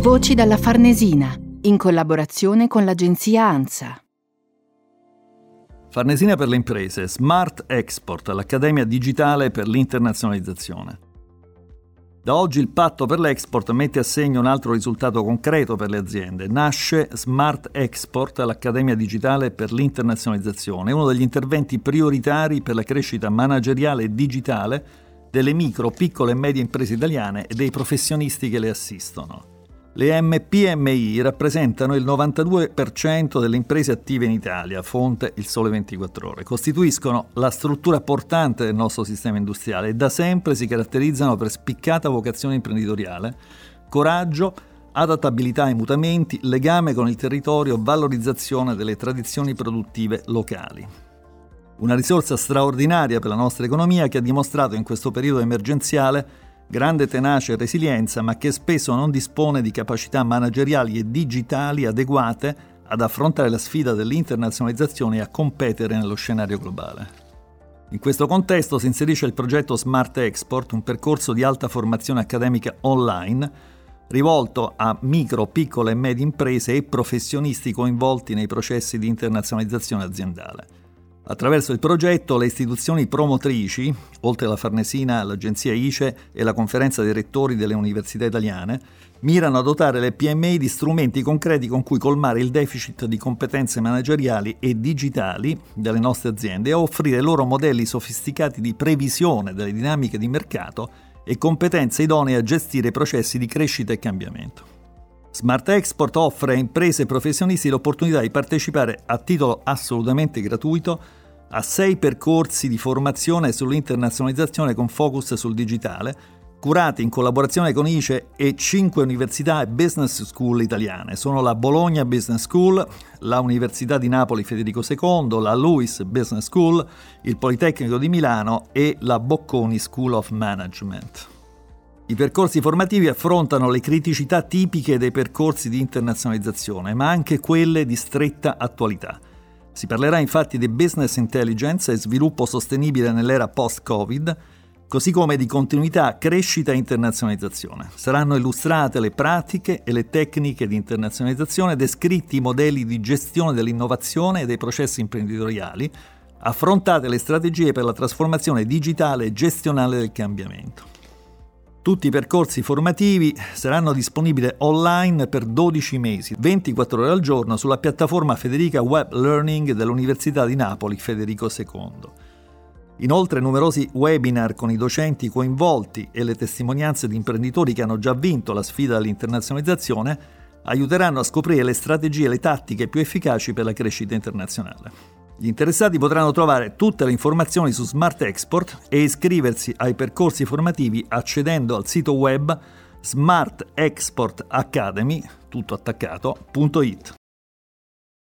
Voci dalla Farnesina, in collaborazione con l'agenzia ANSA. Farnesina per le imprese, Smart Export, l'Accademia Digitale per l'Internazionalizzazione. Da oggi il patto per l'export mette a segno un altro risultato concreto per le aziende. Nasce Smart Export, l'Accademia Digitale per l'Internazionalizzazione, uno degli interventi prioritari per la crescita manageriale e digitale delle micro, piccole e medie imprese italiane e dei professionisti che le assistono. Le MPMI rappresentano il 92% delle imprese attive in Italia, fonte Il Sole 24 Ore. Costituiscono la struttura portante del nostro sistema industriale e da sempre si caratterizzano per spiccata vocazione imprenditoriale, coraggio, adattabilità ai mutamenti, legame con il territorio, valorizzazione delle tradizioni produttive locali. Una risorsa straordinaria per la nostra economia che ha dimostrato in questo periodo emergenziale grande tenacia e resilienza, ma che spesso non dispone di capacità manageriali e digitali adeguate ad affrontare la sfida dell'internazionalizzazione e a competere nello scenario globale. In questo contesto si inserisce il progetto Smart Export, un percorso di alta formazione accademica online rivolto a micro, piccole e medie imprese e professionisti coinvolti nei processi di internazionalizzazione aziendale. Attraverso il progetto le istituzioni promotrici, oltre alla Farnesina, l'agenzia ICE e la conferenza dei rettori delle università italiane, mirano a dotare le PMI di strumenti concreti con cui colmare il deficit di competenze manageriali e digitali delle nostre aziende e offrire loro modelli sofisticati di previsione delle dinamiche di mercato e competenze idonee a gestire processi di crescita e cambiamento. Smart Export offre a imprese e professionisti l'opportunità di partecipare a titolo assolutamente gratuito ha sei percorsi di formazione sull'internazionalizzazione con focus sul digitale, curati in collaborazione con ICE e cinque università e business school italiane. Sono la Bologna Business School, la Università di Napoli Federico II, la Lewis Business School, il Politecnico di Milano e la Bocconi School of Management. I percorsi formativi affrontano le criticità tipiche dei percorsi di internazionalizzazione, ma anche quelle di stretta attualità si parlerà infatti di business intelligence e sviluppo sostenibile nell'era post-Covid, così come di continuità, crescita e internazionalizzazione. Saranno illustrate le pratiche e le tecniche di internazionalizzazione, descritti i modelli di gestione dell'innovazione e dei processi imprenditoriali, affrontate le strategie per la trasformazione digitale e gestionale del cambiamento. Tutti i percorsi formativi saranno disponibili online per 12 mesi, 24 ore al giorno, sulla piattaforma Federica Web Learning dell'Università di Napoli Federico II. Inoltre numerosi webinar con i docenti coinvolti e le testimonianze di imprenditori che hanno già vinto la sfida dell'internazionalizzazione aiuteranno a scoprire le strategie e le tattiche più efficaci per la crescita internazionale. Gli interessati potranno trovare tutte le informazioni su Smart Export e iscriversi ai percorsi formativi accedendo al sito web smartexportacademy, tutto attaccato, .it.